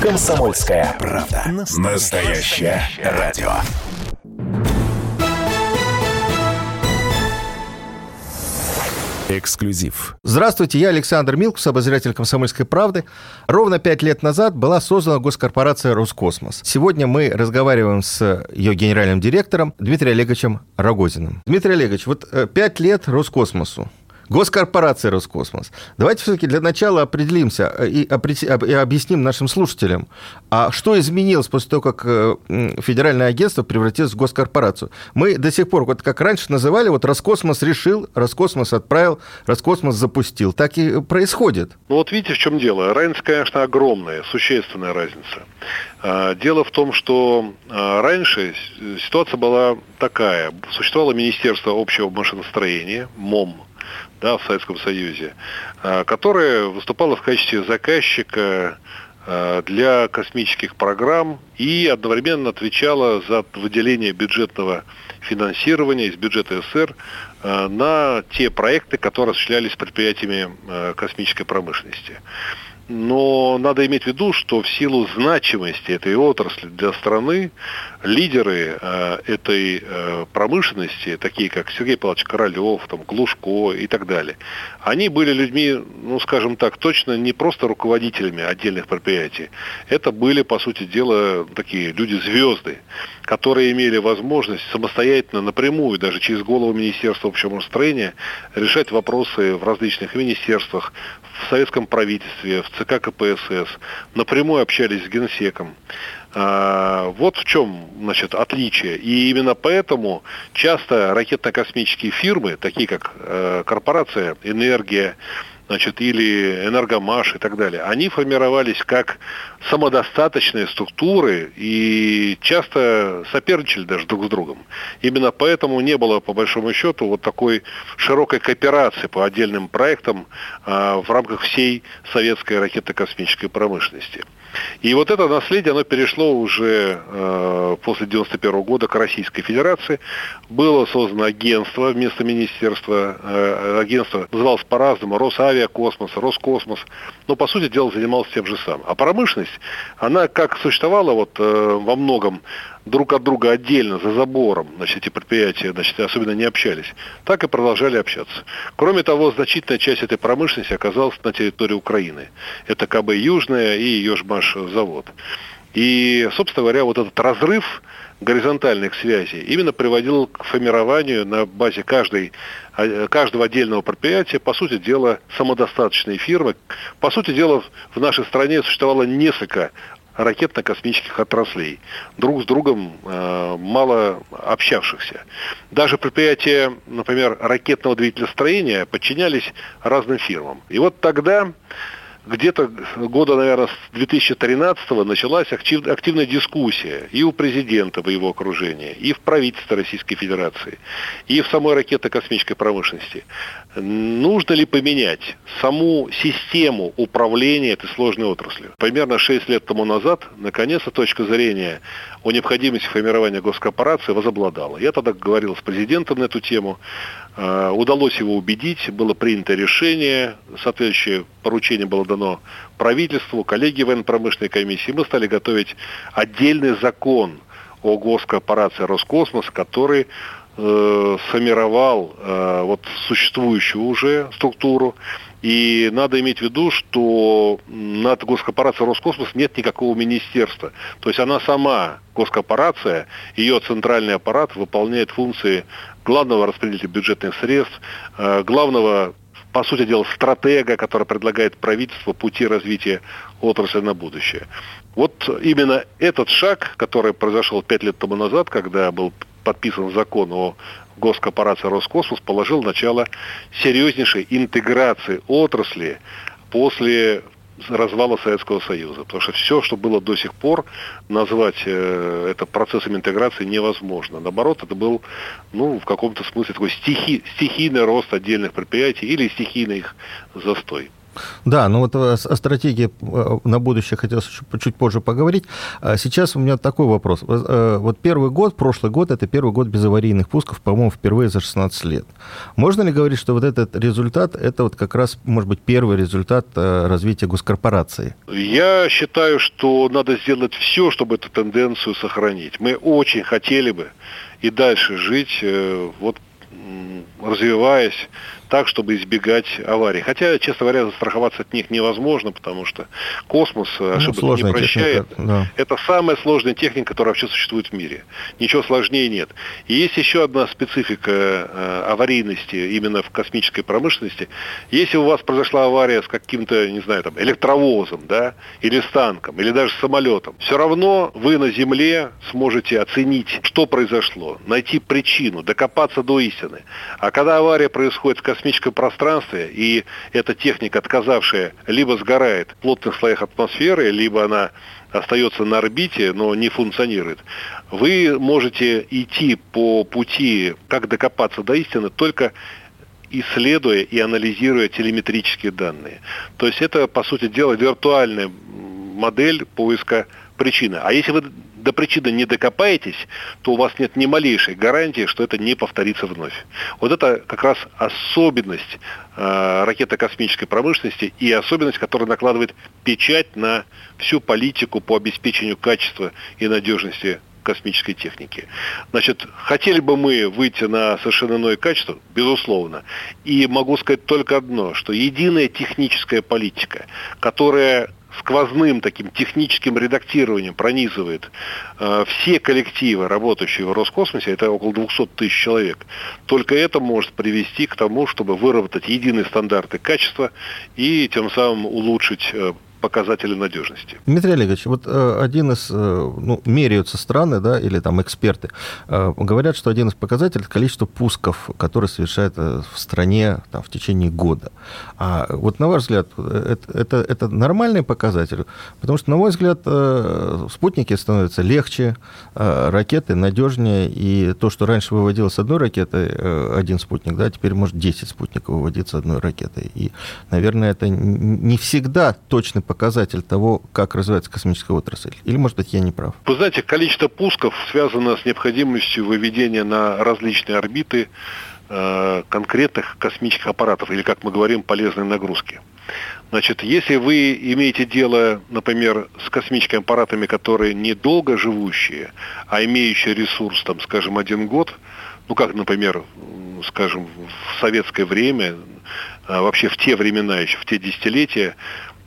Комсомольская правда. Настоящее радио. Эксклюзив. Здравствуйте, я Александр Милкус, обозреватель «Комсомольской правды». Ровно пять лет назад была создана госкорпорация «Роскосмос». Сегодня мы разговариваем с ее генеральным директором Дмитрием Олеговичем Рогозиным. Дмитрий Олегович, вот э, пять лет Роскосмосу. Госкорпорация Роскосмос. Давайте все-таки для начала определимся э, и, и объясним нашим слушателям, а что изменилось после того, как э, федеральное агентство превратилось в госкорпорацию. Мы до сих пор, вот как раньше называли, вот Роскосмос решил, Роскосмос отправил, Роскосмос запустил. Так и происходит. Ну вот видите, в чем дело. Разница, конечно, огромная, существенная разница. А, дело в том, что а, раньше ситуация была такая. Существовало Министерство общего машиностроения, МОМ, да, в Советском Союзе, а, которая выступала в качестве заказчика а, для космических программ и одновременно отвечала за выделение бюджетного финансирования из бюджета СССР а, на те проекты, которые осуществлялись предприятиями космической промышленности. Но надо иметь в виду, что в силу значимости этой отрасли для страны, лидеры э, этой э, промышленности, такие как Сергей Павлович Королев, там, Глушко и так далее, они были людьми, ну, скажем так, точно не просто руководителями отдельных предприятий. Это были, по сути дела, такие люди-звезды, которые имели возможность самостоятельно, напрямую, даже через голову Министерства общего настроения, решать вопросы в различных министерствах, в советском правительстве, в ЦК КПСС, напрямую общались с генсеком. А, вот в чем значит, отличие. И именно поэтому часто ракетно-космические фирмы, такие как э, корпорация «Энергия», значит, или энергомаш и так далее, они формировались как самодостаточные структуры и часто соперничали даже друг с другом. Именно поэтому не было, по большому счету, вот такой широкой кооперации по отдельным проектам а, в рамках всей советской ракетно-космической промышленности. И вот это наследие, оно перешло уже э, после 91 года к Российской Федерации. Было создано агентство вместо министерства. Э, агентство называлось по-разному. Росавиакосмос, Роскосмос. Но, по сути дела, занималось тем же самым. А промышленность, она как существовала вот э, во многом друг от друга отдельно, за забором, значит, эти предприятия, значит, особенно не общались, так и продолжали общаться. Кроме того, значительная часть этой промышленности оказалась на территории Украины. Это КБ Южная и Ёжмаш завод. И, собственно говоря, вот этот разрыв горизонтальных связей именно приводил к формированию на базе каждой, а, каждого отдельного предприятия, по сути дела, самодостаточной фирмы. По сути дела, в нашей стране существовало несколько ракетно-космических отраслей, друг с другом э, мало общавшихся. Даже предприятия, например, ракетного двигателестроения подчинялись разным фирмам. И вот тогда где-то года, наверное, с 2013 началась актив, активная дискуссия и у президента в его окружении, и в правительстве Российской Федерации, и в самой ракетно-космической промышленности. Нужно ли поменять саму систему управления этой сложной отраслью? Примерно 6 лет тому назад, наконец-то, точка зрения о необходимости формирования госкорпорации возобладала. Я тогда говорил с президентом на эту тему. Э, удалось его убедить, было принято решение, соответствующее поручение было дано правительству, коллегии военно-промышленной комиссии. Мы стали готовить отдельный закон о госкорпорации Роскосмос, который э, э, вот существующую уже структуру. И надо иметь в виду, что над госкорпорацией Роскосмос нет никакого министерства. То есть она сама, госкорпорация, ее центральный аппарат выполняет функции главного распределителя бюджетных средств, э, главного по сути дела, стратега, который предлагает правительству пути развития отрасли на будущее. Вот именно этот шаг, который произошел пять лет тому назад, когда был подписан закон о госкорпорации Роскосмос, положил начало серьезнейшей интеграции отрасли после развала Советского Союза. Потому что все, что было до сих пор, назвать э, это процессом интеграции невозможно. Наоборот, это был, ну, в каком-то смысле такой стихи, стихийный рост отдельных предприятий или стихийный их застой. Да, ну вот о, стратегии э, на будущее хотелось чуть, позже поговорить. А сейчас у меня такой вопрос. Э, вот первый год, прошлый год, это первый год без аварийных пусков, по-моему, впервые за 16 лет. Можно ли говорить, что вот этот результат, это вот как раз, может быть, первый результат э, развития госкорпорации? Я считаю, что надо сделать все, чтобы эту тенденцию сохранить. Мы очень хотели бы и дальше жить вот развиваясь так, чтобы избегать аварий. Хотя, честно говоря, застраховаться от них невозможно, потому что космос ну, ошибок ну, не прощает. Техника, да. Это самая сложная техника, которая вообще существует в мире. Ничего сложнее нет. И есть еще одна специфика э, аварийности именно в космической промышленности. Если у вас произошла авария с каким-то, не знаю, там, электровозом, да, или с танком, или даже с самолетом, все равно вы на Земле сможете оценить, что произошло, найти причину, докопаться до истины. А когда авария происходит в космической космическом пространстве, и эта техника, отказавшая, либо сгорает в плотных слоях атмосферы, либо она остается на орбите, но не функционирует, вы можете идти по пути, как докопаться до истины, только исследуя и анализируя телеметрические данные. То есть это, по сути дела, виртуальная модель поиска причины. А если вы до причины не докопаетесь, то у вас нет ни малейшей гарантии, что это не повторится вновь. Вот это как раз особенность э, ракетно-космической промышленности и особенность, которая накладывает печать на всю политику по обеспечению качества и надежности космической техники. Значит, хотели бы мы выйти на совершенно иное качество? Безусловно. И могу сказать только одно, что единая техническая политика, которая сквозным таким техническим редактированием пронизывает э, все коллективы, работающие в Роскосмосе, это около 200 тысяч человек, только это может привести к тому, чтобы выработать единые стандарты качества и тем самым улучшить э, показатели надежности. Дмитрий Олегович, вот э, один из, э, ну, меряются страны, да, или там эксперты, э, говорят, что один из показателей – это количество пусков, которые совершают в стране там, в течение года. А вот на ваш взгляд, это, это, это нормальный показатель? Потому что, на мой взгляд, спутники становятся легче, ракеты надежнее, и то, что раньше выводилось одной ракеты, один спутник, да, теперь может 10 спутников выводиться одной ракетой. И, наверное, это не всегда точный показатель того, как развивается космическая отрасль? Или, может быть, я не прав? Вы знаете, количество пусков связано с необходимостью выведения на различные орбиты э, конкретных космических аппаратов, или, как мы говорим, полезной нагрузки. Значит, если вы имеете дело, например, с космическими аппаратами, которые недолго живущие, а имеющие ресурс, там, скажем, один год, ну, как, например, скажем, в советское время, а вообще в те времена еще, в те десятилетия,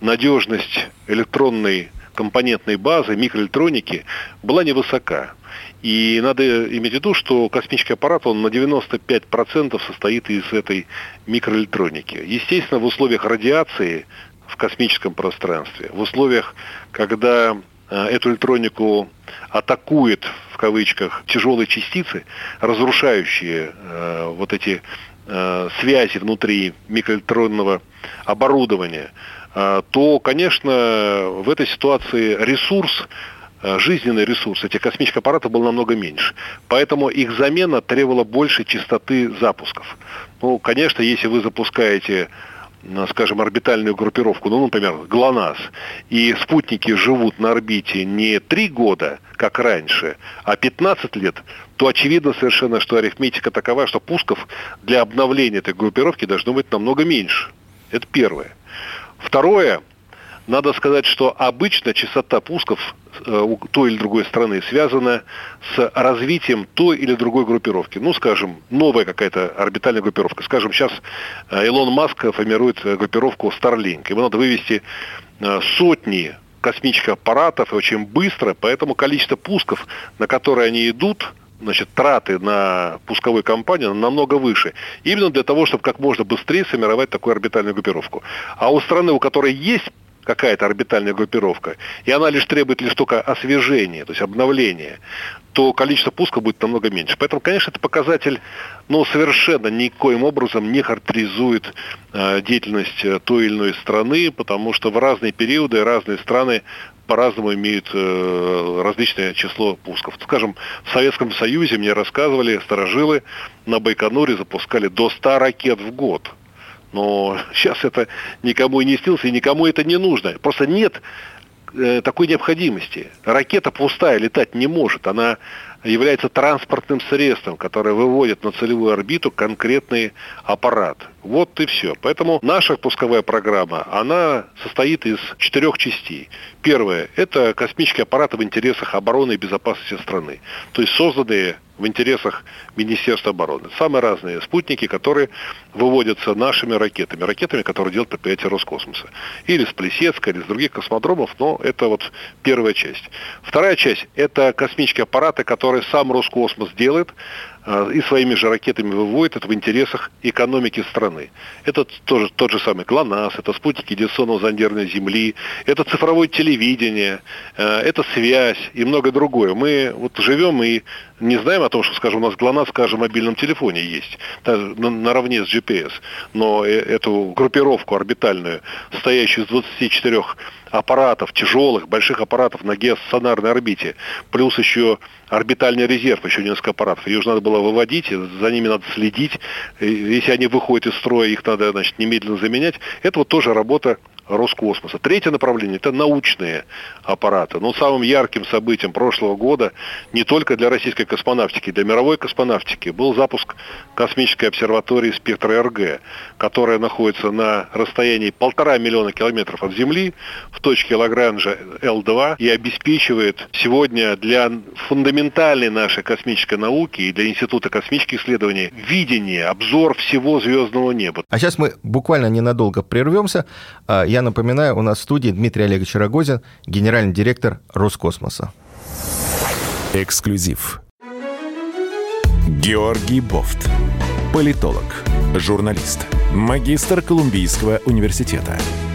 надежность электронной компонентной базы, микроэлектроники была невысока. И надо иметь в виду, что космический аппарат, он на 95% состоит из этой микроэлектроники. Естественно, в условиях радиации в космическом пространстве, в условиях, когда э, эту электронику атакует, в кавычках, тяжелые частицы, разрушающие э, вот эти э, связи внутри микроэлектронного оборудования, то, конечно, в этой ситуации ресурс а, жизненный ресурс этих космических аппаратов был намного меньше. Поэтому их замена требовала больше частоты запусков. Ну, конечно, если вы запускаете скажем, орбитальную группировку, ну, например, ГЛОНАСС, и спутники живут на орбите не 3 года, как раньше, а 15 лет, то очевидно совершенно, что арифметика такова, что пусков для обновления этой группировки должно быть намного меньше. Это первое. Второе, надо сказать, что обычно частота пусков э, у той или другой страны связана с развитием той или другой группировки. Ну, скажем, новая какая-то орбитальная группировка. Скажем, сейчас э, Илон Маск формирует э, группировку Starlink. Ему надо вывести сотни космических аппаратов очень быстро, поэтому количество пусков, на которые они идут, значит, траты на пусковой компании намного выше. Именно для того, чтобы как можно быстрее сформировать такую орбитальную группировку. А у страны, у которой есть какая-то орбитальная группировка, и она лишь требует лишь только освежения, то есть обновления, то количество пусков будет намного меньше. Поэтому, конечно, это показатель, но совершенно никоим образом не характеризует э, деятельность э, той или иной страны, потому что в разные периоды разные страны по-разному имеют э, различное число пусков. Скажем, в Советском Союзе мне рассказывали, сторожилы на Байконуре запускали до 100 ракет в год. Но сейчас это никому и не снился, и никому это не нужно. Просто нет э, такой необходимости. Ракета пустая летать не может. Она является транспортным средством, которое выводит на целевую орбиту конкретный аппарат. Вот и все. Поэтому наша пусковая программа, она состоит из четырех частей. Первое – это космические аппараты в интересах обороны и безопасности страны. То есть созданные в интересах Министерства обороны. Самые разные спутники, которые выводятся нашими ракетами, ракетами, которые делает предприятие Роскосмоса. Или с Плесецка, или с других космодромов, но это вот первая часть. Вторая часть – это космические аппараты, которые сам Роскосмос делает, и своими же ракетами выводит это в интересах экономики страны. Это тоже тот же самый ГЛОНАСС, это спутники дистанционного зондирования Земли, это цифровое телевидение, а, это связь и многое другое. Мы вот живем и не знаем о том, что, скажем, у нас ГЛОНАСС в мобильном телефоне есть, наравне с GPS. Но э, эту группировку орбитальную, стоящую из 24 аппаратов, тяжелых, больших аппаратов на геостационарной орбите, плюс еще орбитальный резерв, еще несколько аппаратов. Ее же надо было выводить, за ними надо следить. Если они выходят из строя, их надо значит, немедленно заменять. Это вот тоже работа Роскосмоса. Третье направление – это научные аппараты. Но самым ярким событием прошлого года не только для российской космонавтики, для мировой космонавтики был запуск космической обсерватории «Спектр РГ», которая находится на расстоянии полтора миллиона километров от Земли в точке Лагранжа Л2 и обеспечивает сегодня для фундаментальной нашей космической науки и для Института космических исследований видение, обзор всего звездного неба. А сейчас мы буквально ненадолго прервемся. А, я напоминаю, у нас в студии Дмитрий Олегович Рогозин, генеральный директор Роскосмоса. Эксклюзив. Георгий Бофт. Политолог, журналист, магистр Колумбийского университета,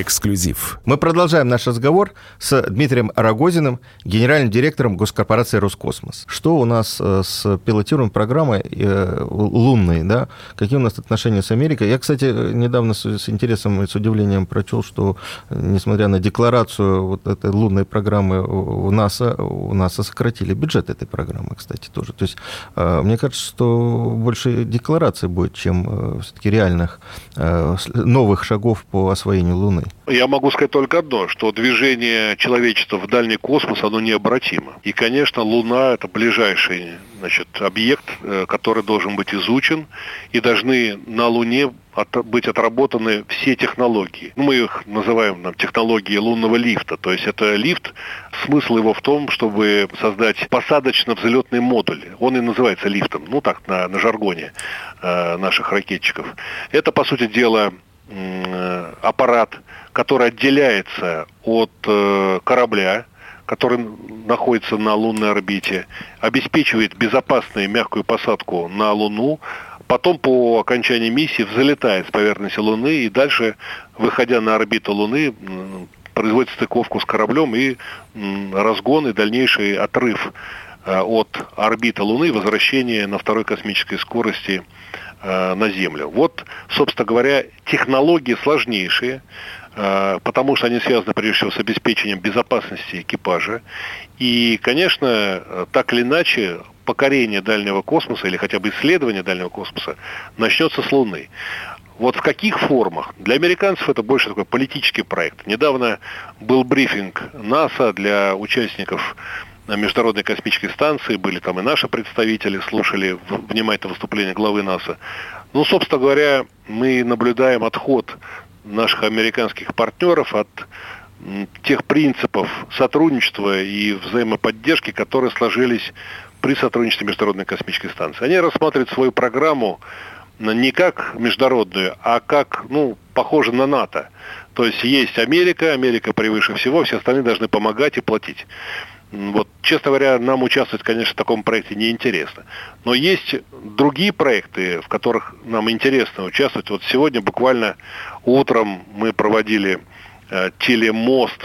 Эксклюзив. Мы продолжаем наш разговор с Дмитрием Рогозиным, генеральным директором госкорпорации «Роскосмос». Что у нас э, с пилотируемой программой э, лунной, да? Какие у нас отношения с Америкой? Я, кстати, недавно с интересом и с удивлением прочел, что, несмотря на декларацию вот этой лунной программы у НАСА, у НАСА сократили бюджет этой программы, кстати, тоже. То есть, э, мне кажется, что больше деклараций будет, чем все-таки реальных новых шагов по освоению Луны. Я могу сказать только одно, что движение человечества в дальний космос, оно необратимо. И, конечно, Луна – это ближайший значит, объект, э, который должен быть изучен, и должны на Луне от, быть отработаны все технологии. Ну, мы их называем там, технологии лунного лифта. То есть это лифт, смысл его в том, чтобы создать посадочно-взлетный модуль. Он и называется лифтом, ну так, на, на жаргоне э, наших ракетчиков. Это, по сути дела, Э, аппарат, который отделяется от э, корабля, который находится на лунной орбите, обеспечивает безопасную мягкую посадку на Луну, потом по окончании миссии взлетает с поверхности Луны и дальше, выходя на орбиту Луны, производит стыковку с кораблем и разгон и дальнейший отрыв э, от орбиты Луны, возвращение на второй космической скорости Э, на Землю. Вот, собственно говоря, технологии сложнейшие, потому что они связаны прежде всего с обеспечением безопасности экипажа. И, конечно, так или иначе, покорение дальнего космоса или хотя бы исследование дальнего космоса начнется с Луны. Вот в каких формах? Для американцев это больше такой политический проект. Недавно был брифинг НАСА для участников на Международной космической станции, были там и наши представители, слушали внимательно выступление главы НАСА. Ну, собственно говоря, мы наблюдаем отход наших американских партнеров от тех принципов сотрудничества и взаимоподдержки, которые сложились при сотрудничестве Международной космической станции. Они рассматривают свою программу не как международную, а как, ну, похоже на НАТО. То есть есть Америка, Америка превыше всего, все остальные должны помогать и платить. Вот, честно говоря, нам участвовать, конечно, в таком проекте неинтересно. Но есть другие проекты, в которых нам интересно участвовать. Вот сегодня буквально утром мы проводили э, телемост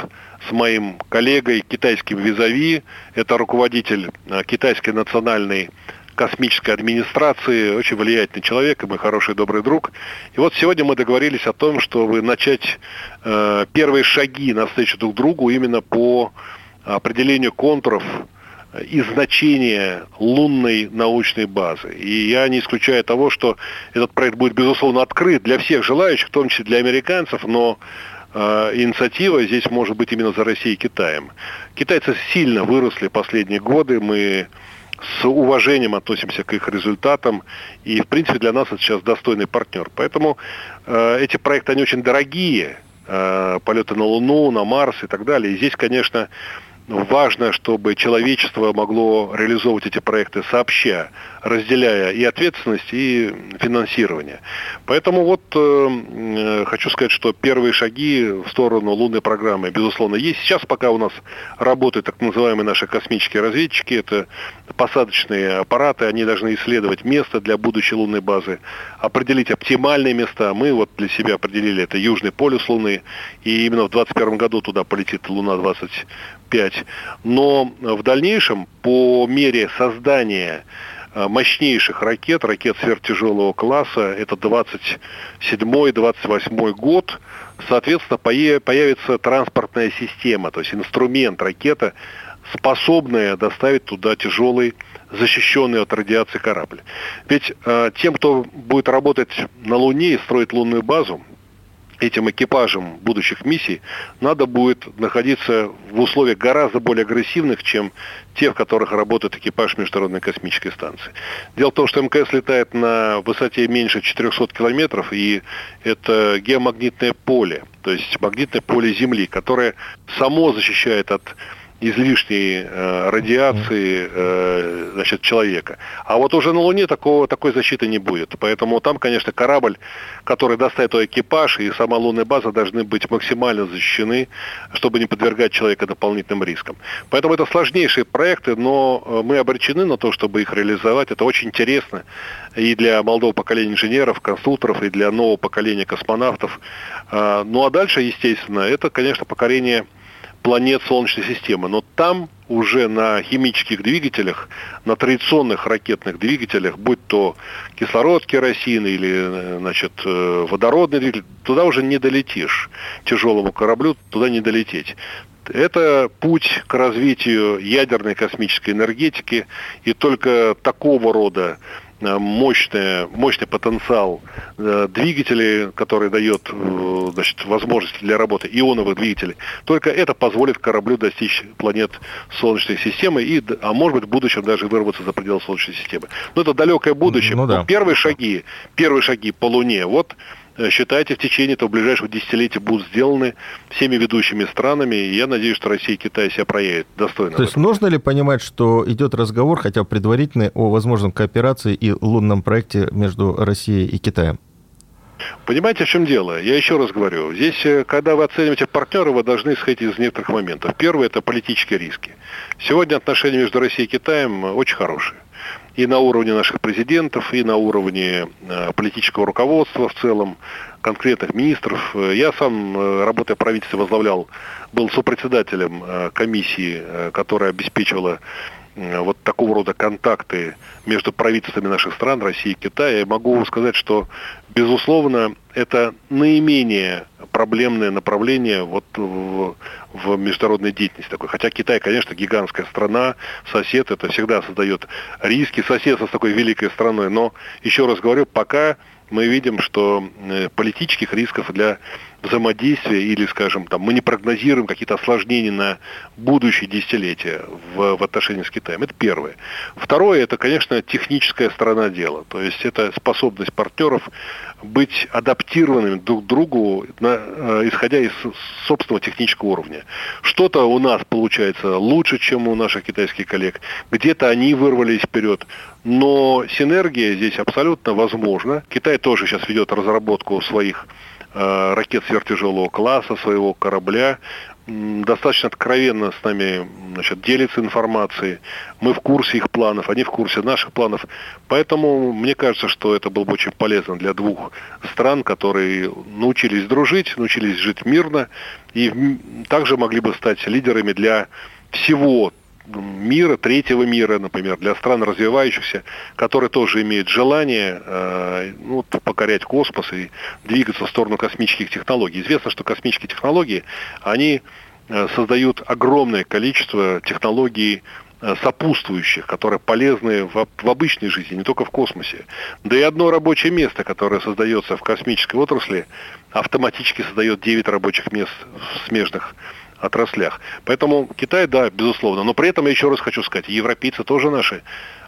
с моим коллегой, китайским визави. Это руководитель э, китайской национальной космической администрации, очень влиятельный человек и мой хороший добрый друг. И вот сегодня мы договорились о том, чтобы начать э, первые шаги навстречу друг другу именно по определению контуров и значения лунной научной базы. И я не исключаю того, что этот проект будет, безусловно, открыт для всех желающих, в том числе для американцев, но э, инициатива здесь может быть именно за Россией и Китаем. Китайцы сильно выросли последние годы, мы с уважением относимся к их результатам, и, в принципе, для нас это сейчас достойный партнер. Поэтому э, эти проекты, они очень дорогие, э, полеты на Луну, на Марс и так далее. И здесь, конечно, важно, чтобы человечество могло реализовывать эти проекты сообща, разделяя и ответственность, и финансирование. Поэтому вот э, э, хочу сказать, что первые шаги в сторону лунной программы, безусловно, есть. Сейчас пока у нас работают так называемые наши космические разведчики, это посадочные аппараты, они должны исследовать место для будущей лунной базы, определить оптимальные места. Мы вот для себя определили, это Южный полюс Луны, и именно в 2021 году туда полетит Луна-20 5. Но в дальнейшем, по мере создания э, мощнейших ракет, ракет сверхтяжелого класса, это 27-28 год, соответственно, появится транспортная система, то есть инструмент, ракета, способная доставить туда тяжелый защищенный от радиации корабль. Ведь э, тем, кто будет работать на Луне и строить лунную базу, этим экипажам будущих миссий надо будет находиться в условиях гораздо более агрессивных, чем те, в которых работает экипаж Международной космической станции. Дело в том, что МКС летает на высоте меньше 400 километров, и это геомагнитное поле, то есть магнитное поле Земли, которое само защищает от излишней э, радиации э, значит, человека. А вот уже на Луне такого, такой защиты не будет. Поэтому там, конечно, корабль, который доставит экипаж и сама лунная база должны быть максимально защищены, чтобы не подвергать человека дополнительным рискам. Поэтому это сложнейшие проекты, но э, мы обречены на то, чтобы их реализовать. Это очень интересно и для молодого поколения инженеров, конструкторов, и для нового поколения космонавтов. А, ну а дальше, естественно, это, конечно, покорение планет Солнечной системы. Но там уже на химических двигателях, на традиционных ракетных двигателях, будь то кислород, керосин или значит, э, водородный двигатель, туда уже не долетишь. Тяжелому кораблю туда не долететь. Это путь к развитию ядерной космической энергетики, и только такого рода Э, мощный, мощный потенциал э, двигателей, который дает э, значит, возможности для работы ионовых двигателей. Только это позволит кораблю достичь планет Солнечной системы, и, а может быть в будущем даже вырваться за пределы Солнечной системы. Но это далекое будущее. Ну, да. Первые шаги, первые шаги по Луне. Вот считайте, в течение этого ближайшего десятилетия будут сделаны всеми ведущими странами, и я надеюсь, что Россия и Китай себя проявят достойно. То есть нужно ли понимать, что идет разговор, хотя предварительный, о возможном кооперации и лунном проекте между Россией и Китаем? Понимаете, в чем дело? Я еще раз говорю. Здесь, э, когда вы оцениваете партнера, вы должны исходить из некоторых моментов. Первое – это политические риски. Сегодня отношения между Россией и Китаем очень хорошие и на уровне наших президентов, и на уровне э, политического руководства в целом, конкретных министров. Я сам, э, работая в правительстве, возглавлял, был сопредседателем э, комиссии, которая обеспечивала вот такого рода контакты между правительствами наших стран, России и Китая, я могу сказать, что, безусловно, это наименее проблемное направление вот в, в международной деятельности такой. Хотя Китай, конечно, гигантская страна, сосед, это всегда создает риски соседства с такой великой страной. Но, еще раз говорю, пока мы видим, что э, политических рисков для взаимодействия или, скажем, там, мы не прогнозируем какие-то осложнения на будущее десятилетия в, в отношении с Китаем. Это первое. Второе, это, конечно, техническая сторона дела. То есть это способность партнеров быть адаптированными друг к другу, на, э, исходя из собственного технического уровня. Что-то у нас получается лучше, чем у наших китайских коллег. Где-то они вырвались вперед. Но синергия здесь абсолютно возможна. Китай тоже сейчас ведет разработку своих Э, ракет сверхтяжелого класса, своего корабля, достаточно откровенно с нами значит, делится информацией. Мы в курсе их планов, они в курсе наших планов. Поэтому мне кажется, что это было бы очень полезно для двух стран, которые научились дружить, научились жить мирно и также могли бы стать лидерами для всего мира, третьего мира, например, для стран развивающихся, которые тоже имеют желание э, ну, покорять космос и двигаться в сторону космических технологий. Известно, что космические технологии, они э, создают огромное количество технологий Э, сопутствующих, которые полезны в, в обычной жизни, не только в космосе. Да и одно рабочее место, которое создается в космической отрасли, автоматически создает 9 рабочих мест в смежных отраслях. Поэтому Китай, да, безусловно. Но при этом я еще раз хочу сказать, европейцы тоже наши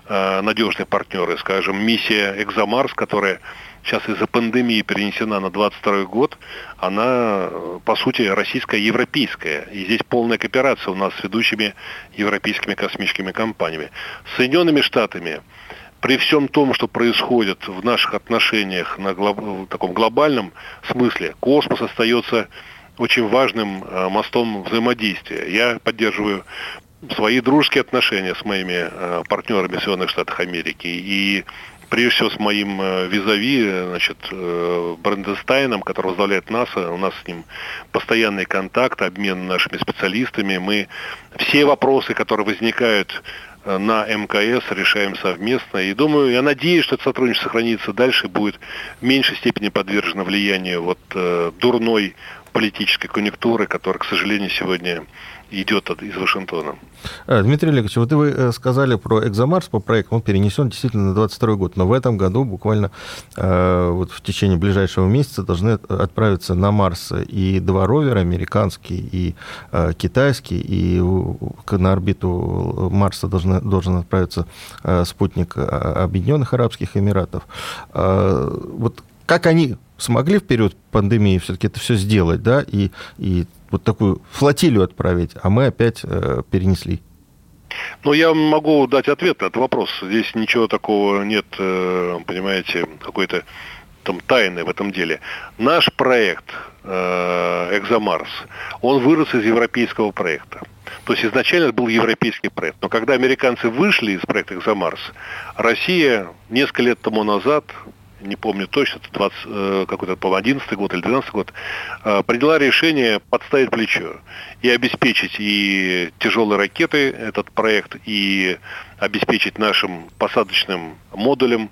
э, надежные партнеры. Скажем, миссия «Экзомарс», которая сейчас из-за пандемии перенесена на 22 год, она, по сути, российская европейская. И здесь полная кооперация у нас с ведущими европейскими космическими компаниями. С Соединенными Штатами при всем том, что происходит в наших отношениях на глоб... в таком глобальном смысле, космос остается очень важным э, мостом взаимодействия. Я поддерживаю свои дружеские отношения с моими э, партнерами в Соединенных Штатах Америки. И прежде всего с моим э, визави, значит, Бренденстайном, который возглавляет НАСА. У нас с ним постоянный контакт, обмен нашими специалистами. Мы все вопросы, которые возникают на МКС решаем совместно. И думаю, я надеюсь, что это сотрудничество сохранится дальше будет в меньшей степени подвержено влиянию вот дурной политической конъюнктуры, которая, к сожалению, сегодня идет из Вашингтона. А, Дмитрий Олегович, вот вы э, сказали про «Экзомарс», по проекту, он перенесен действительно на 22 год, но в этом году буквально э, вот в течение ближайшего месяца должны отправиться на Марс и два ровера, американский и э, китайский, и на орбиту Марса должны, должен отправиться спутник Объединенных Арабских Эмиратов. Вот как они смогли в период пандемии все-таки это все сделать, да, и, и вот такую флотилию отправить, а мы опять э, перенесли. Ну, я могу дать ответ на этот вопрос. Здесь ничего такого нет, э, понимаете, какой-то там тайны в этом деле. Наш проект э, «Экзомарс», он вырос из европейского проекта. То есть изначально это был европейский проект. Но когда американцы вышли из проекта «Экзомарс», Россия несколько лет тому назад не помню точно, это 20, э, какой-то, по 11 год или 12 год, э, приняла решение подставить плечо и обеспечить и тяжелые ракеты, этот проект, и обеспечить нашим посадочным модулем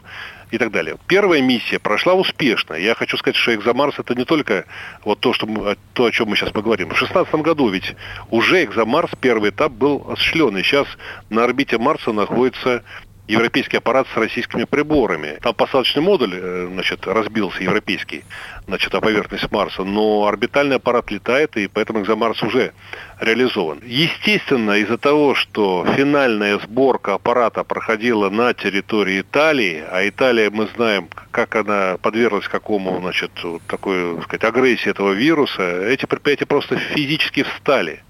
и так далее. Первая миссия прошла успешно. Я хочу сказать, что Экзомарс это не только вот то, что мы, то, о чем мы сейчас поговорим. В 2016 году ведь уже Экзомарс, первый этап был осуществлен. И сейчас на орбите Марса находится европейский аппарат с российскими приборами. Там посадочный модуль, э, значит, разбился, европейский, значит, о поверхность Марса, но орбитальный аппарат летает, и поэтому экзомарс уже реализован. Естественно, из-за того, что финальная сборка аппарата проходила на территории Италии, а Италия, мы знаем, как она подверглась какому, значит, такой, так сказать, агрессии этого вируса, эти предприятия просто физически встали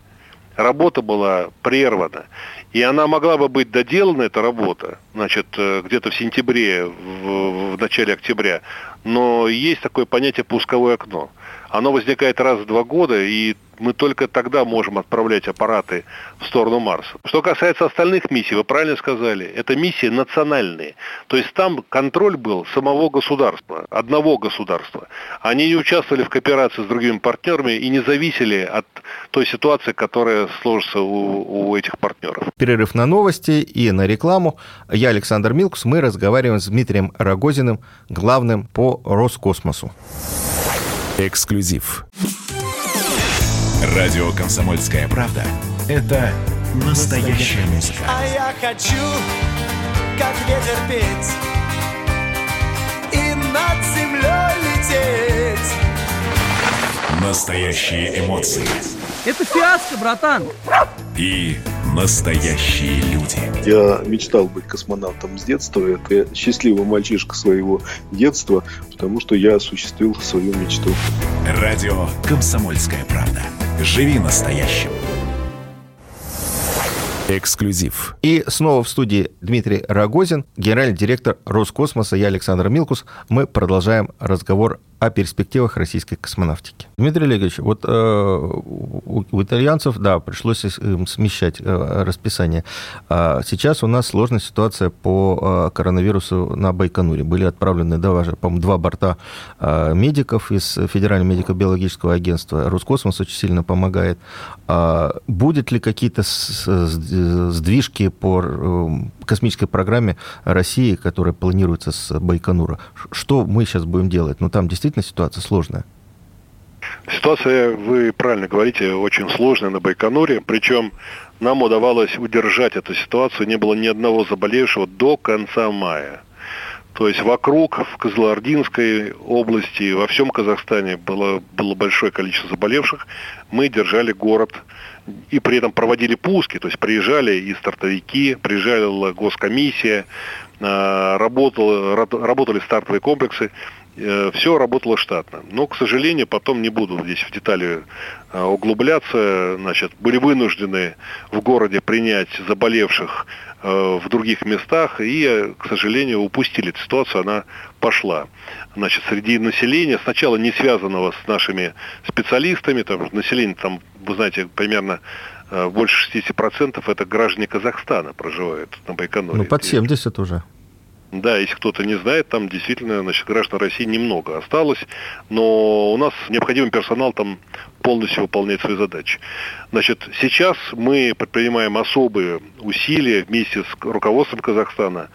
работа была прервана. И она могла бы быть доделана, эта работа, значит, э, где-то в сентябре, в, в начале октября. Но есть такое понятие «пусковое окно». Оно возникает раз в два года, и мы только тогда можем отправлять аппараты в сторону Марса. Что касается остальных миссий, вы правильно сказали, это миссии национальные. То есть там контроль был самого государства, одного государства. Они не участвовали в кооперации с другими партнерами и не зависели от той ситуации, которая сложится у, у этих партнеров. Перерыв на новости и на рекламу. Я, Александр Милкус, мы разговариваем с Дмитрием Рогозиным, главным по Роскосмосу. Эксклюзив. Радио «Комсомольская правда» — это настоящая музыка. А я хочу, как ветер петь и над землей лететь. Настоящие эмоции. Это фиаско, братан. И настоящие люди. Я мечтал быть космонавтом с детства. Это счастливый мальчишка своего детства, потому что я осуществил свою мечту. Радио «Комсомольская правда». Живи настоящим. Эксклюзив. И снова в студии Дмитрий Рогозин, генеральный директор Роскосмоса. Я Александр Милкус. Мы продолжаем разговор о перспективах российской космонавтики. Дмитрий Олегович, вот э, у, у итальянцев, да, пришлось им смещать э, расписание. А сейчас у нас сложная ситуация по э, коронавирусу на Байконуре. Были отправлены, да, по-моему, два борта э, медиков из Федерального медико-биологического агентства. Роскосмос очень сильно помогает. А будет ли какие-то сдвижки по э, космической программе России, которая планируется с Байконура? Что мы сейчас будем делать? Ну, там действительно ситуация сложная. Ситуация, вы правильно говорите, очень сложная на Байконуре. Причем нам удавалось удержать эту ситуацию. Не было ни одного заболевшего до конца мая. То есть вокруг, в Козлоординской области, во всем Казахстане было, было большое количество заболевших. Мы держали город и при этом проводили пуски, то есть приезжали и стартовики, приезжала госкомиссия, а, работал, работали стартовые комплексы, э, все работало штатно. Но, к сожалению, потом не буду здесь в детали а, углубляться, значит, были вынуждены в городе принять заболевших в других местах и, к сожалению, упустили эту ситуацию, она пошла. Значит, среди населения, сначала не связанного с нашими специалистами, там, население там, вы знаете, примерно э, больше 60% это граждане Казахстана проживают на Байконуре. Ну, под 70 уже. Да, если кто-то не знает, там действительно значит, граждан России немного осталось, но у нас необходимый персонал там полностью выполняет свои задачи. Значит, сейчас мы предпринимаем особые усилия вместе с руководством Казахстана.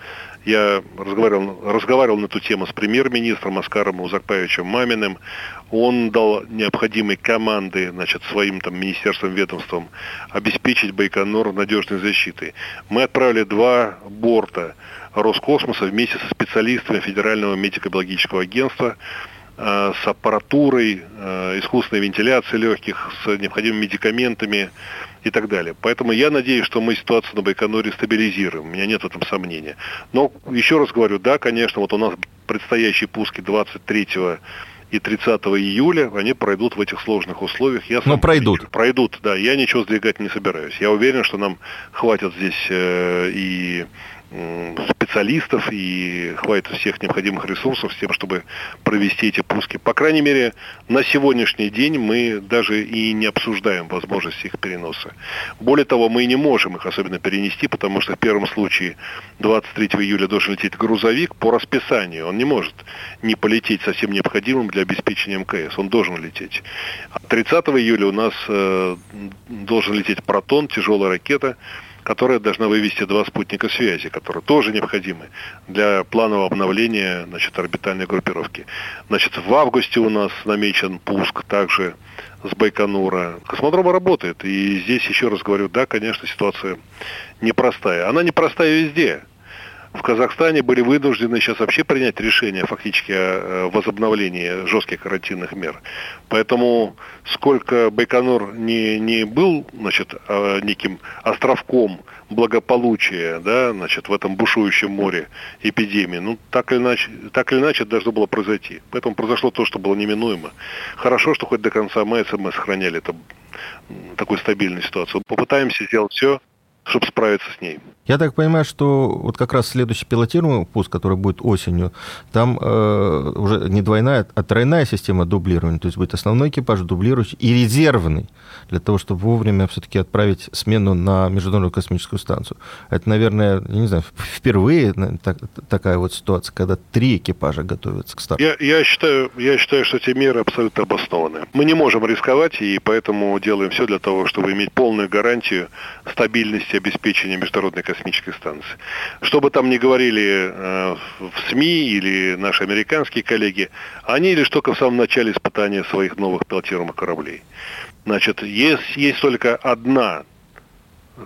Я разговаривал, разговаривал на эту тему с премьер-министром Оскаром Узакпаевичем Маминым. Он дал необходимые команды значит, своим там, министерствам, ведомствам обеспечить Байконур надежной защитой. Мы отправили два борта Роскосмоса вместе со специалистами Федерального медико-биологического агентства э, с аппаратурой, э, искусственной вентиляцией легких, с необходимыми медикаментами и так далее. Поэтому я надеюсь, что мы ситуацию на Байконуре стабилизируем. У меня нет в этом сомнения. Но еще раз говорю, да, конечно, вот у нас предстоящие пуски 23 и 30 июля они пройдут в этих сложных условиях. Я Но пройдут. Ничего, пройдут, да. Я ничего сдвигать не собираюсь. Я уверен, что нам хватит здесь э, и специалистов и хватит всех необходимых ресурсов с тем, чтобы провести эти пуски. По крайней мере, на сегодняшний день мы даже и не обсуждаем возможность их переноса. Более того, мы не можем их особенно перенести, потому что в первом случае 23 июля должен лететь грузовик по расписанию. Он не может не полететь со всем необходимым для обеспечения МКС. Он должен лететь. 30 июля у нас э, должен лететь «Протон», тяжелая ракета, которая должна вывести два спутника связи, которые тоже необходимы для планового обновления значит, орбитальной группировки. Значит, в августе у нас намечен пуск также с Байконура. Космодром работает, и здесь еще раз говорю, да, конечно, ситуация непростая. Она непростая везде в Казахстане были вынуждены сейчас вообще принять решение фактически о возобновлении жестких карантинных мер. Поэтому сколько Байконур не, не был значит, а, неким островком благополучия да, значит, в этом бушующем море эпидемии, ну, так или, иначе, так или иначе должно было произойти. Поэтому произошло то, что было неминуемо. Хорошо, что хоть до конца месяца мы сохраняли это, такую стабильную ситуацию. Попытаемся сделать все, чтобы справиться с ней. Я так понимаю, что вот как раз следующий пилотируемый пуск, который будет осенью, там э, уже не двойная, а тройная система дублирования, то есть будет основной экипаж, дублирующий и резервный, для того, чтобы вовремя все-таки отправить смену на Международную космическую станцию. Это, наверное, я не знаю, впервые так, такая вот ситуация, когда три экипажа готовятся к старту. Я, я, считаю, я считаю, что эти меры абсолютно обоснованы. Мы не можем рисковать, и поэтому делаем все для того, чтобы иметь полную гарантию стабильности обеспечения международной космической станции. Что бы там ни говорили э, в СМИ или наши американские коллеги, они лишь только в самом начале испытания своих новых пилотируемых кораблей. Значит, есть, есть только одна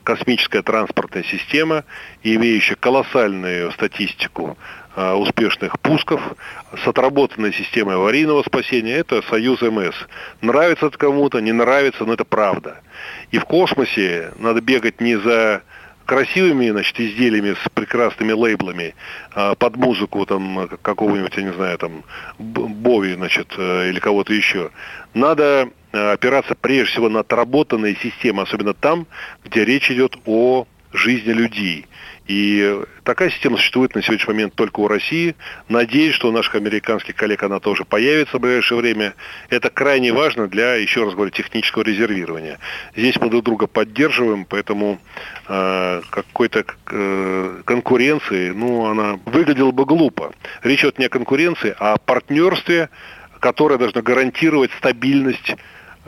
космическая транспортная система, имеющая колоссальную статистику успешных пусков с отработанной системой аварийного спасения, это Союз МС. Нравится это кому-то, не нравится, но это правда. И в космосе надо бегать не за красивыми, значит, изделиями с прекрасными лейблами а, под музыку там какого-нибудь, я не знаю, там Бови, значит, э, или кого-то еще. Надо э, опираться прежде всего на отработанные системы, особенно там, где речь идет о жизни людей. И такая система существует на сегодняшний момент только у России. Надеюсь, что у наших американских коллег она тоже появится в ближайшее время. Это крайне важно для, еще раз говорю, технического резервирования. Здесь мы друг друга поддерживаем, поэтому э, какой-то э, конкуренции, ну, она выглядела бы глупо. Речь идет не о конкуренции, а о партнерстве, которое должно гарантировать стабильность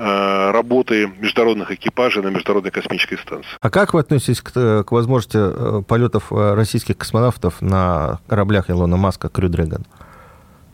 работы международных экипажей на Международной космической станции. А как вы относитесь к, э, к возможности э, полетов российских космонавтов на кораблях Илона Маска Крю Дрэгон?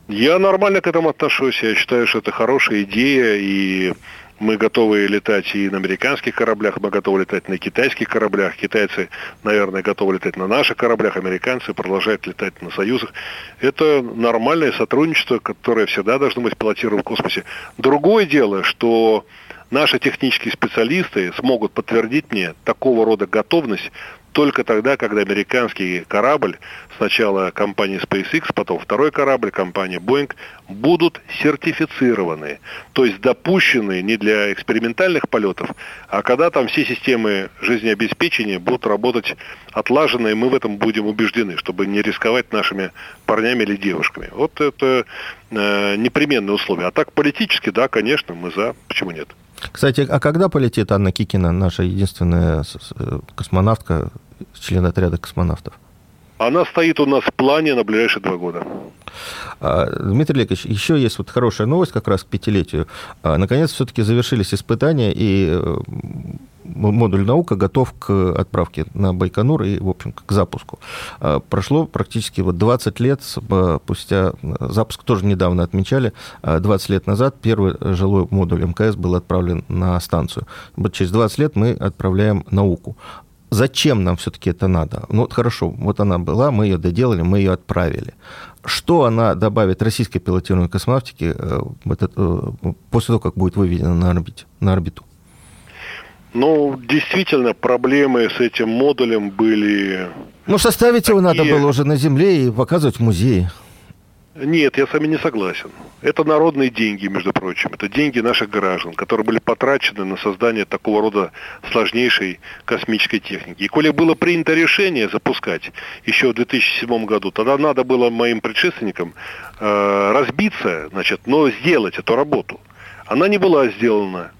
Я нормально к этому отношусь. Я считаю, что это хорошая идея, и мы готовы летать и на американских кораблях, мы готовы летать на китайских кораблях. Китайцы, наверное, готовы летать на наших кораблях, американцы продолжают летать на союзах. Это нормальное сотрудничество, которое всегда должно быть пилотировано в космосе. Другое дело, что наши технические специалисты смогут подтвердить мне такого рода готовность только тогда, когда американский корабль, сначала компания SpaceX, потом второй корабль, компания Boeing, будут сертифицированы, то есть допущены не для экспериментальных полетов, а когда там все системы жизнеобеспечения будут работать отлаженно, и мы в этом будем убеждены, чтобы не рисковать нашими парнями или девушками. Вот это э, непременные условия. А так политически, да, конечно, мы за, почему нет? Кстати, а когда полетит Анна Кикина, наша единственная космонавтка, член отряда космонавтов? Она стоит у нас в плане на ближайшие два года. А, Дмитрий Олегович, еще есть вот хорошая новость как раз к пятилетию. А, наконец, все-таки завершились испытания, и э, модуль наука готов к отправке на Байконур и, в общем, к запуску. А, прошло практически вот 20 лет спустя, запуск тоже недавно отмечали, 20 лет назад первый жилой модуль МКС был отправлен на станцию. Вот через 20 лет мы отправляем науку зачем нам все-таки это надо? Ну, вот хорошо, вот она была, мы ее доделали, мы ее отправили. Что она добавит российской пилотируемой космонавтике э, э, после того, как будет выведена на орбиту? Ну, действительно, проблемы с этим модулем были... Ну, составить такие... его надо было уже на Земле и показывать в музее. Нет, я с вами не согласен. Это народные деньги, между прочим. Это деньги наших граждан, которые были потрачены на создание такого рода сложнейшей космической техники. И коли было принято решение запускать еще в 2007 году, тогда надо было моим предшественникам э, разбиться, значит, но сделать эту работу. Она не была сделана.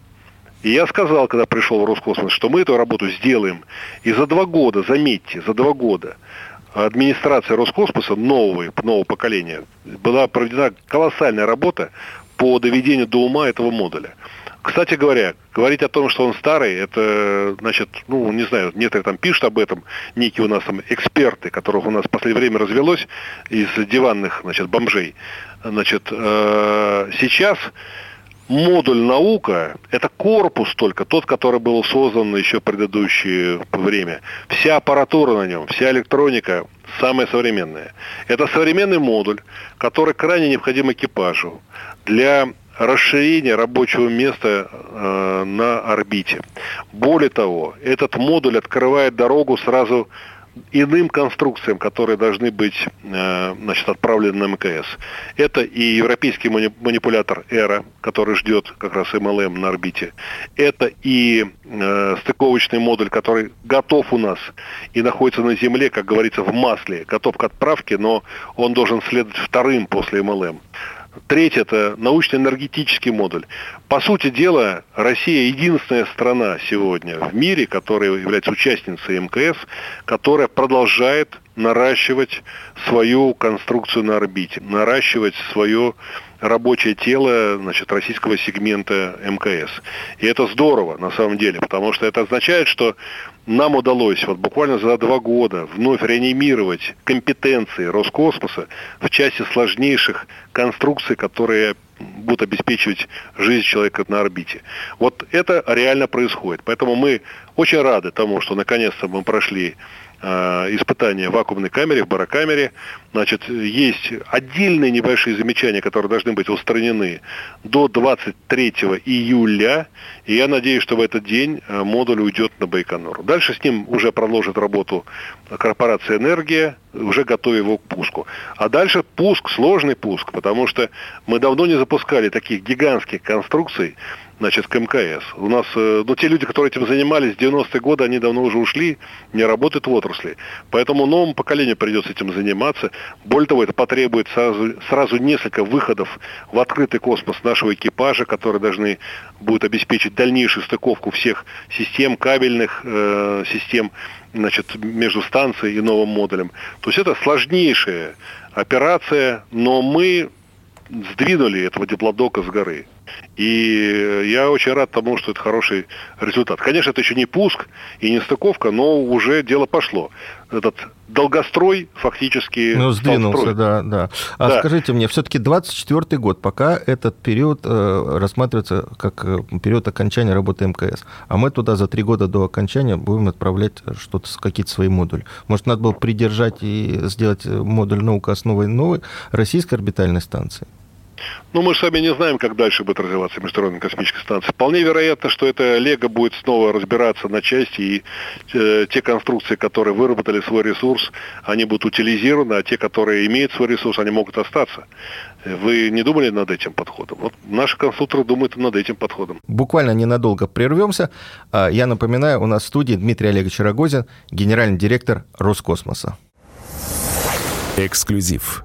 И я сказал, когда пришел в Роскосмос, что мы эту работу сделаем. И за два года, заметьте, за два года – администрации Роскосмоса нового, нового поколения была проведена колоссальная работа по доведению до ума этого модуля. Кстати говоря, говорить о том, что он старый, это, значит, ну, не знаю, некоторые там пишут об этом, некие у нас там эксперты, которых у нас в последнее время развелось из диванных, значит, бомжей. Значит, э, сейчас модуль наука – это корпус только, тот, который был создан еще в предыдущее время. Вся аппаратура на нем, вся электроника самая современная. Это современный модуль, который крайне необходим экипажу для расширения рабочего места э, на орбите. Более того, этот модуль открывает дорогу сразу иным конструкциям, которые должны быть э, значит, отправлены на МКС. Это и европейский манипулятор «Эра», который ждет как раз МЛМ на орбите. Это и э, стыковочный модуль, который готов у нас и находится на Земле, как говорится, в масле, готов к отправке, но он должен следовать вторым после МЛМ. Третье – это научно-энергетический модуль. По сути дела, Россия единственная страна сегодня в мире, которая является участницей МКС, которая продолжает наращивать свою конструкцию на орбите, наращивать свое рабочее тело значит, российского сегмента МКС. И это здорово на самом деле, потому что это означает, что нам удалось вот буквально за два года вновь реанимировать компетенции Роскосмоса в части сложнейших конструкций, которые будут обеспечивать жизнь человека на орбите. Вот это реально происходит. Поэтому мы очень рады тому, что наконец-то мы прошли испытания в вакуумной камере, в барокамере. Значит, есть отдельные небольшие замечания, которые должны быть устранены до 23 июля. И я надеюсь, что в этот день э, модуль уйдет на Байконур. Дальше с ним уже продолжит работу корпорация «Энергия», уже готовя его к пуску. А дальше пуск, сложный пуск, потому что мы давно не запускали таких гигантских конструкций, значит, к МКС. У нас, э, ну, те люди, которые этим занимались в 90-е годы, они давно уже ушли, не работают в отрасли. Поэтому новому поколению придется этим заниматься. Более того, это потребует сразу, сразу несколько выходов в открытый космос нашего экипажа, которые должны будут обеспечить дальнейшую стыковку всех систем, кабельных э, систем, значит, между станцией и новым модулем. То есть это сложнейшая операция, но мы сдвинули этого диплодока с горы. И я очень рад тому, что это хороший результат. Конечно, это еще не пуск и не стыковка, но уже дело пошло. Этот долгострой фактически Ну, сдвинулся, да, да. А да. скажите мне, все-таки 24 год, пока этот период э, рассматривается как э, период окончания работы МКС, а мы туда за три года до окончания будем отправлять что-то, какие-то свои модули. Может, надо было придержать и сделать модуль наука основой новой российской орбитальной станции? Ну, мы же сами не знаем, как дальше будет развиваться Международная космическая станция. Вполне вероятно, что это Лего будет снова разбираться на части, и э, те конструкции, которые выработали свой ресурс, они будут утилизированы, а те, которые имеют свой ресурс, они могут остаться. Вы не думали над этим подходом? Вот наши конструкторы думают над этим подходом. Буквально ненадолго прервемся. А, я напоминаю, у нас в студии Дмитрий Олегович Рогозин, генеральный директор Роскосмоса. Эксклюзив.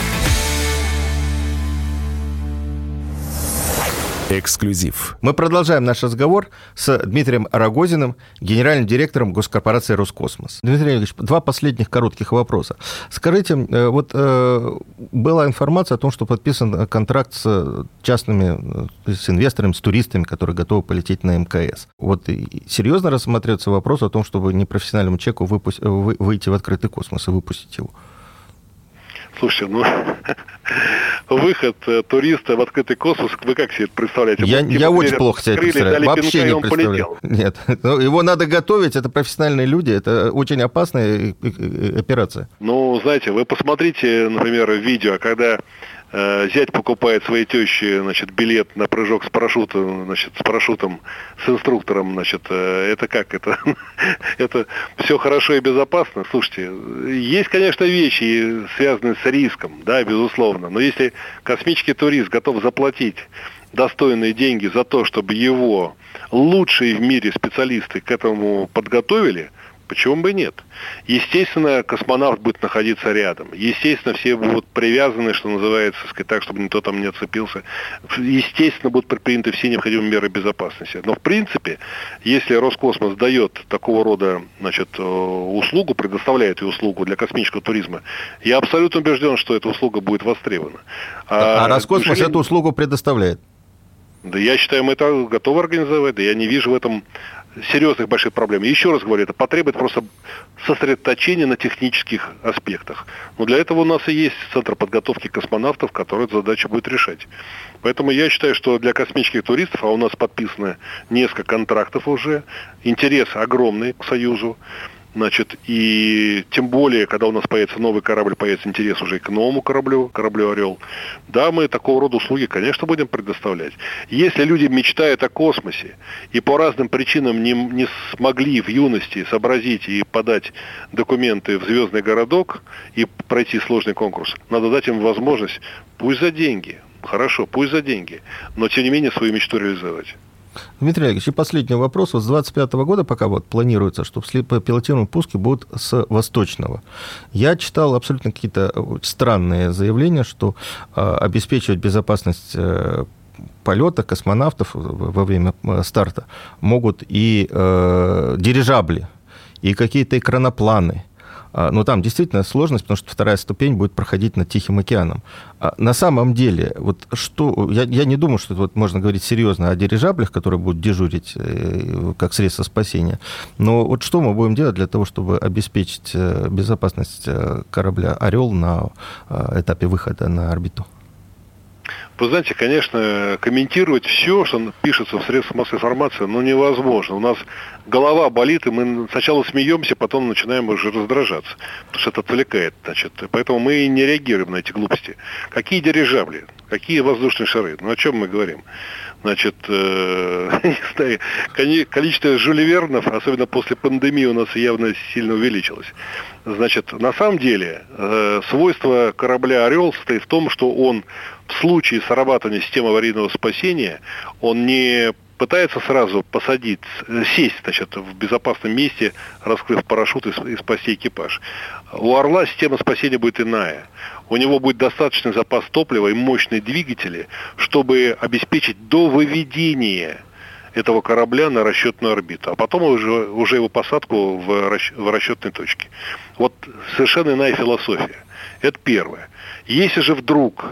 Эксклюзив. Мы продолжаем наш разговор с Дмитрием Рогозиным, генеральным директором госкорпорации «Роскосмос». Дмитрий Олегович, два последних коротких вопроса. Скажите, э, вот э, была информация о том, что подписан контракт с частными, э, с инвесторами, с туристами, которые готовы полететь на МКС. Вот серьезно рассматривается вопрос о том, чтобы непрофессиональному человеку выпусть, выйти в открытый космос и выпустить его? Слушайте, ну, выход э, туриста в открытый космос, вы как себе это представляете? Я, типа, я очень плохо себе представляю. Вообще не представляю. Нет, ну, его надо готовить, это профессиональные люди, это очень опасная операция. Ну, знаете, вы посмотрите, например, видео, когда Э, зять покупает своей теще, значит, билет на прыжок с парашютом, значит, с парашютом, с инструктором, значит, э, это как? Это, это все хорошо и безопасно? Слушайте, есть, конечно, вещи, связанные с риском, да, безусловно, но если космический турист готов заплатить достойные деньги за то, чтобы его лучшие в мире специалисты к этому подготовили – Почему бы и нет? Естественно, космонавт будет находиться рядом. Естественно, все будут привязаны, что называется, сказать, так, чтобы никто там не отцепился. Естественно, будут предприняты все необходимые меры безопасности. Но, в принципе, если Роскосмос дает такого рода значит, э, услугу, предоставляет ее услугу для космического туризма, я абсолютно убежден, что эта услуга будет востребована. А, а Роскосмос эту услугу предоставляет? Да я считаю, мы это готовы организовать, да я не вижу в этом серьезных больших проблем. Еще раз говорю, это потребует просто сосредоточения на технических аспектах. Но для этого у нас и есть Центр подготовки космонавтов, который эту задачу будет решать. Поэтому я считаю, что для космических туристов, а у нас подписано несколько контрактов уже, интерес огромный к Союзу, Значит, и тем более, когда у нас появится новый корабль, появится интерес уже и к новому кораблю, кораблю «Орел». Да, мы такого рода услуги, конечно, будем предоставлять. Если люди мечтают о космосе и по разным причинам не, не смогли в юности сообразить и подать документы в звездный городок и пройти сложный конкурс, надо дать им возможность, пусть за деньги, хорошо, пусть за деньги, но тем не менее свою мечту реализовать. Дмитрий Олегович, и последний вопрос. Вот с 25 года пока вот планируется, что пилотируемые пуски будут с восточного. Я читал абсолютно какие-то э, странные заявления, что э, обеспечивать безопасность э, полета космонавтов во время э, старта могут и э, дирижабли, и какие-то экранопланы, но там действительно сложность, потому что вторая ступень будет проходить над Тихим океаном. А на самом деле, вот что, я, я не думаю, что вот можно говорить серьезно о дирижаблях, которые будут дежурить э, как средство спасения, но вот что мы будем делать для того, чтобы обеспечить э, безопасность э, корабля «Орел» на этапе выхода на орбиту? Вы знаете, конечно, комментировать все, что пишется в средствах массовой информации, ну, невозможно. У нас голова болит, и мы сначала смеемся, потом начинаем уже раздражаться, потому что это отвлекает, значит. Поэтому мы не реагируем на эти глупости. Какие дирижабли? Какие воздушные шары? Ну, о чем мы говорим? Значит, э, не знаю, количество жюлевернов, особенно после пандемии, у нас явно сильно увеличилось. Значит, на самом деле, э, свойство корабля «Орел» состоит в том, что он в случае срабатывания системы аварийного спасения, он не пытается сразу посадить, э, сесть значит, в безопасном месте, раскрыв парашют и, и спасти экипаж. У «Орла» система спасения будет иная. У него будет достаточный запас топлива и мощные двигатели, чтобы обеспечить до выведения этого корабля на расчетную орбиту, а потом уже, уже его посадку в, расч, в расчетной точке. Вот совершенно иная философия. Это первое. Если же вдруг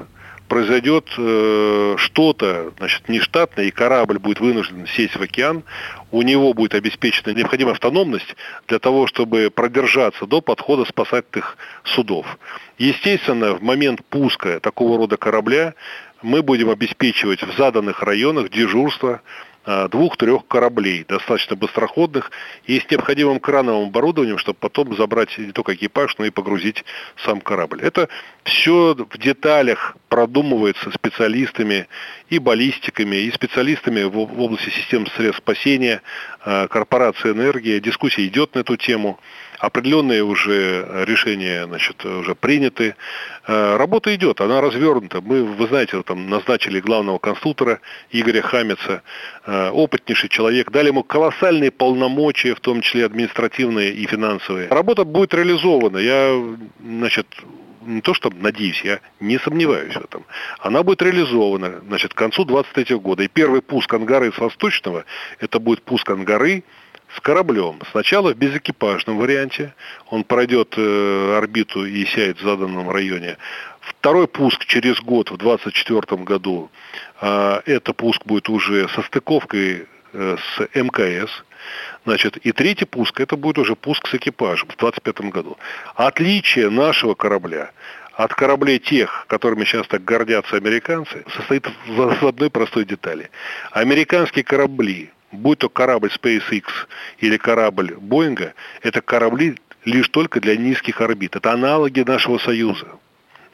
произойдет э, что-то, значит, нештатное, и корабль будет вынужден сесть в океан, у него будет обеспечена необходимая автономность для того, чтобы продержаться до подхода спасательных судов. Естественно, в момент пуска такого рода корабля мы будем обеспечивать в заданных районах дежурство, двух-трех кораблей, достаточно быстроходных, и с необходимым крановым оборудованием, чтобы потом забрать не только экипаж, но и погрузить сам корабль. Это все в деталях продумывается специалистами и баллистиками, и специалистами в области систем средств спасения, э, корпорации энергии. Дискуссия идет на эту тему. Определенные уже решения значит, уже приняты. Э, работа идет, она развернута. Мы, вы знаете, там назначили главного конструктора Игоря Хамица, э, опытнейший человек, дали ему колоссальные полномочия, в том числе административные и финансовые. Работа будет реализована. Я, значит, не то что надеюсь, я не сомневаюсь в этом. Она будет реализована, значит, к концу 23 года. И первый пуск Ангары с Восточного, это будет пуск Ангары с кораблем. Сначала в безэкипажном варианте. Он пройдет э, орбиту и сядет в заданном районе. Второй пуск через год, в 2024 году, э, это пуск будет уже со стыковкой э, с МКС. Значит, и третий пуск, это будет уже пуск с экипажем в 2025 году. Отличие нашего корабля от кораблей тех, которыми сейчас так гордятся американцы, состоит в одной простой детали. Американские корабли будь то корабль SpaceX или корабль Боинга, это корабли лишь только для низких орбит. Это аналоги нашего Союза.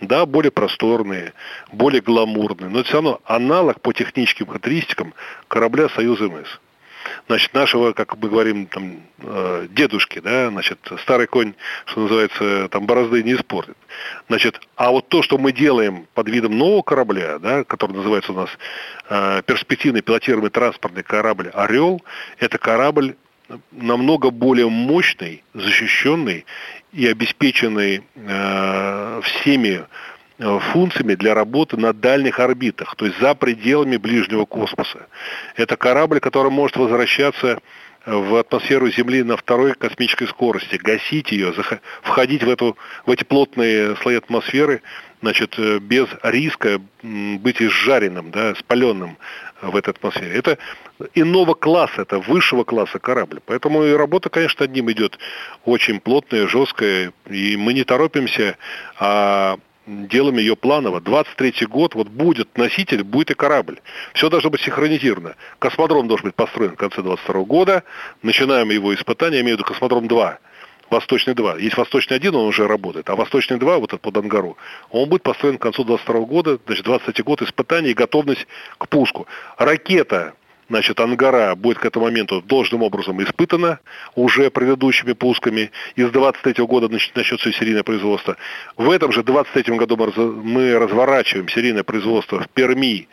Да, более просторные, более гламурные, но все равно аналог по техническим характеристикам корабля Союза МС значит, нашего, как мы говорим, там, э, дедушки, да, значит, старый конь, что называется, там, борозды не испортит. Значит, а вот то, что мы делаем под видом нового корабля, да, который называется у нас э, перспективный пилотируемый транспортный корабль «Орел», это корабль намного более мощный, защищенный и обеспеченный э, всеми функциями для работы на дальних орбитах, то есть за пределами ближнего космоса. Это корабль, который может возвращаться в атмосферу Земли на второй космической скорости, гасить ее, входить в, эту, в эти плотные слои атмосферы значит, э, без риска быть изжаренным, да, спаленным в этой атмосфере. Это иного класса, это высшего класса корабль. Поэтому и работа, конечно, над ним идет очень плотная, жесткая, и мы не торопимся, а делаем ее планово. 23 год, вот будет носитель, будет и корабль. Все должно быть синхронизировано. Космодром должен быть построен в конце 22 года. Начинаем его испытания, я имею в виду Космодром 2. Восточный 2. Есть Восточный 1, он уже работает, а Восточный 2, вот этот под Ангару, он будет построен к концу 22 года, значит, 23 год испытаний и готовность к пуску. Ракета значит, Ангара будет к этому моменту должным образом испытана уже предыдущими пусками. Из 23 года начнется серийное производство. В этом же 23 году мы разворачиваем серийное производство в Перми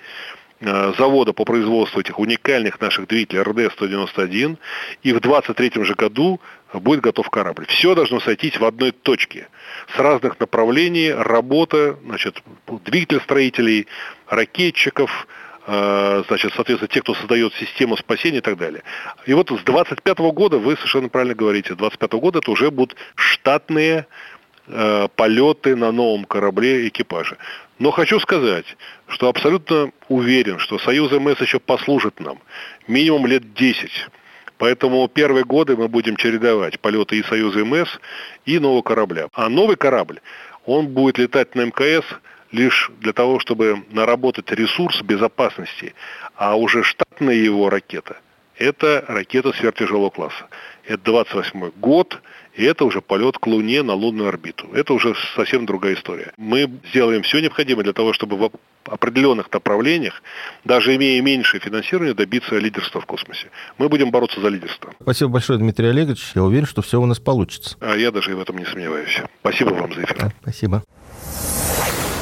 э, завода по производству этих уникальных наших двигателей РД-191, и в 23 же году будет готов корабль. Все должно сойтись в одной точке. С разных направлений работа, значит, двигатель ракетчиков, значит, соответственно, те, кто создает систему спасения и так далее. И вот с 25 года, вы совершенно правильно говорите, с 25 года это уже будут штатные э, полеты на новом корабле экипажа. Но хочу сказать, что абсолютно уверен, что Союз МС еще послужит нам минимум лет 10. Поэтому первые годы мы будем чередовать полеты и Союза МС, и нового корабля. А новый корабль, он будет летать на МКС лишь для того, чтобы наработать ресурс безопасности, а уже штатная его ракета – это ракета сверхтяжелого класса. Это 28 год, и это уже полет к Луне на лунную орбиту. Это уже совсем другая история. Мы сделаем все необходимое для того, чтобы в определенных направлениях, даже имея меньшее финансирование, добиться лидерства в космосе. Мы будем бороться за лидерство. Спасибо большое, Дмитрий Олегович. Я уверен, что все у нас получится. А я даже и в этом не сомневаюсь. Спасибо вам за эфир. Да, спасибо.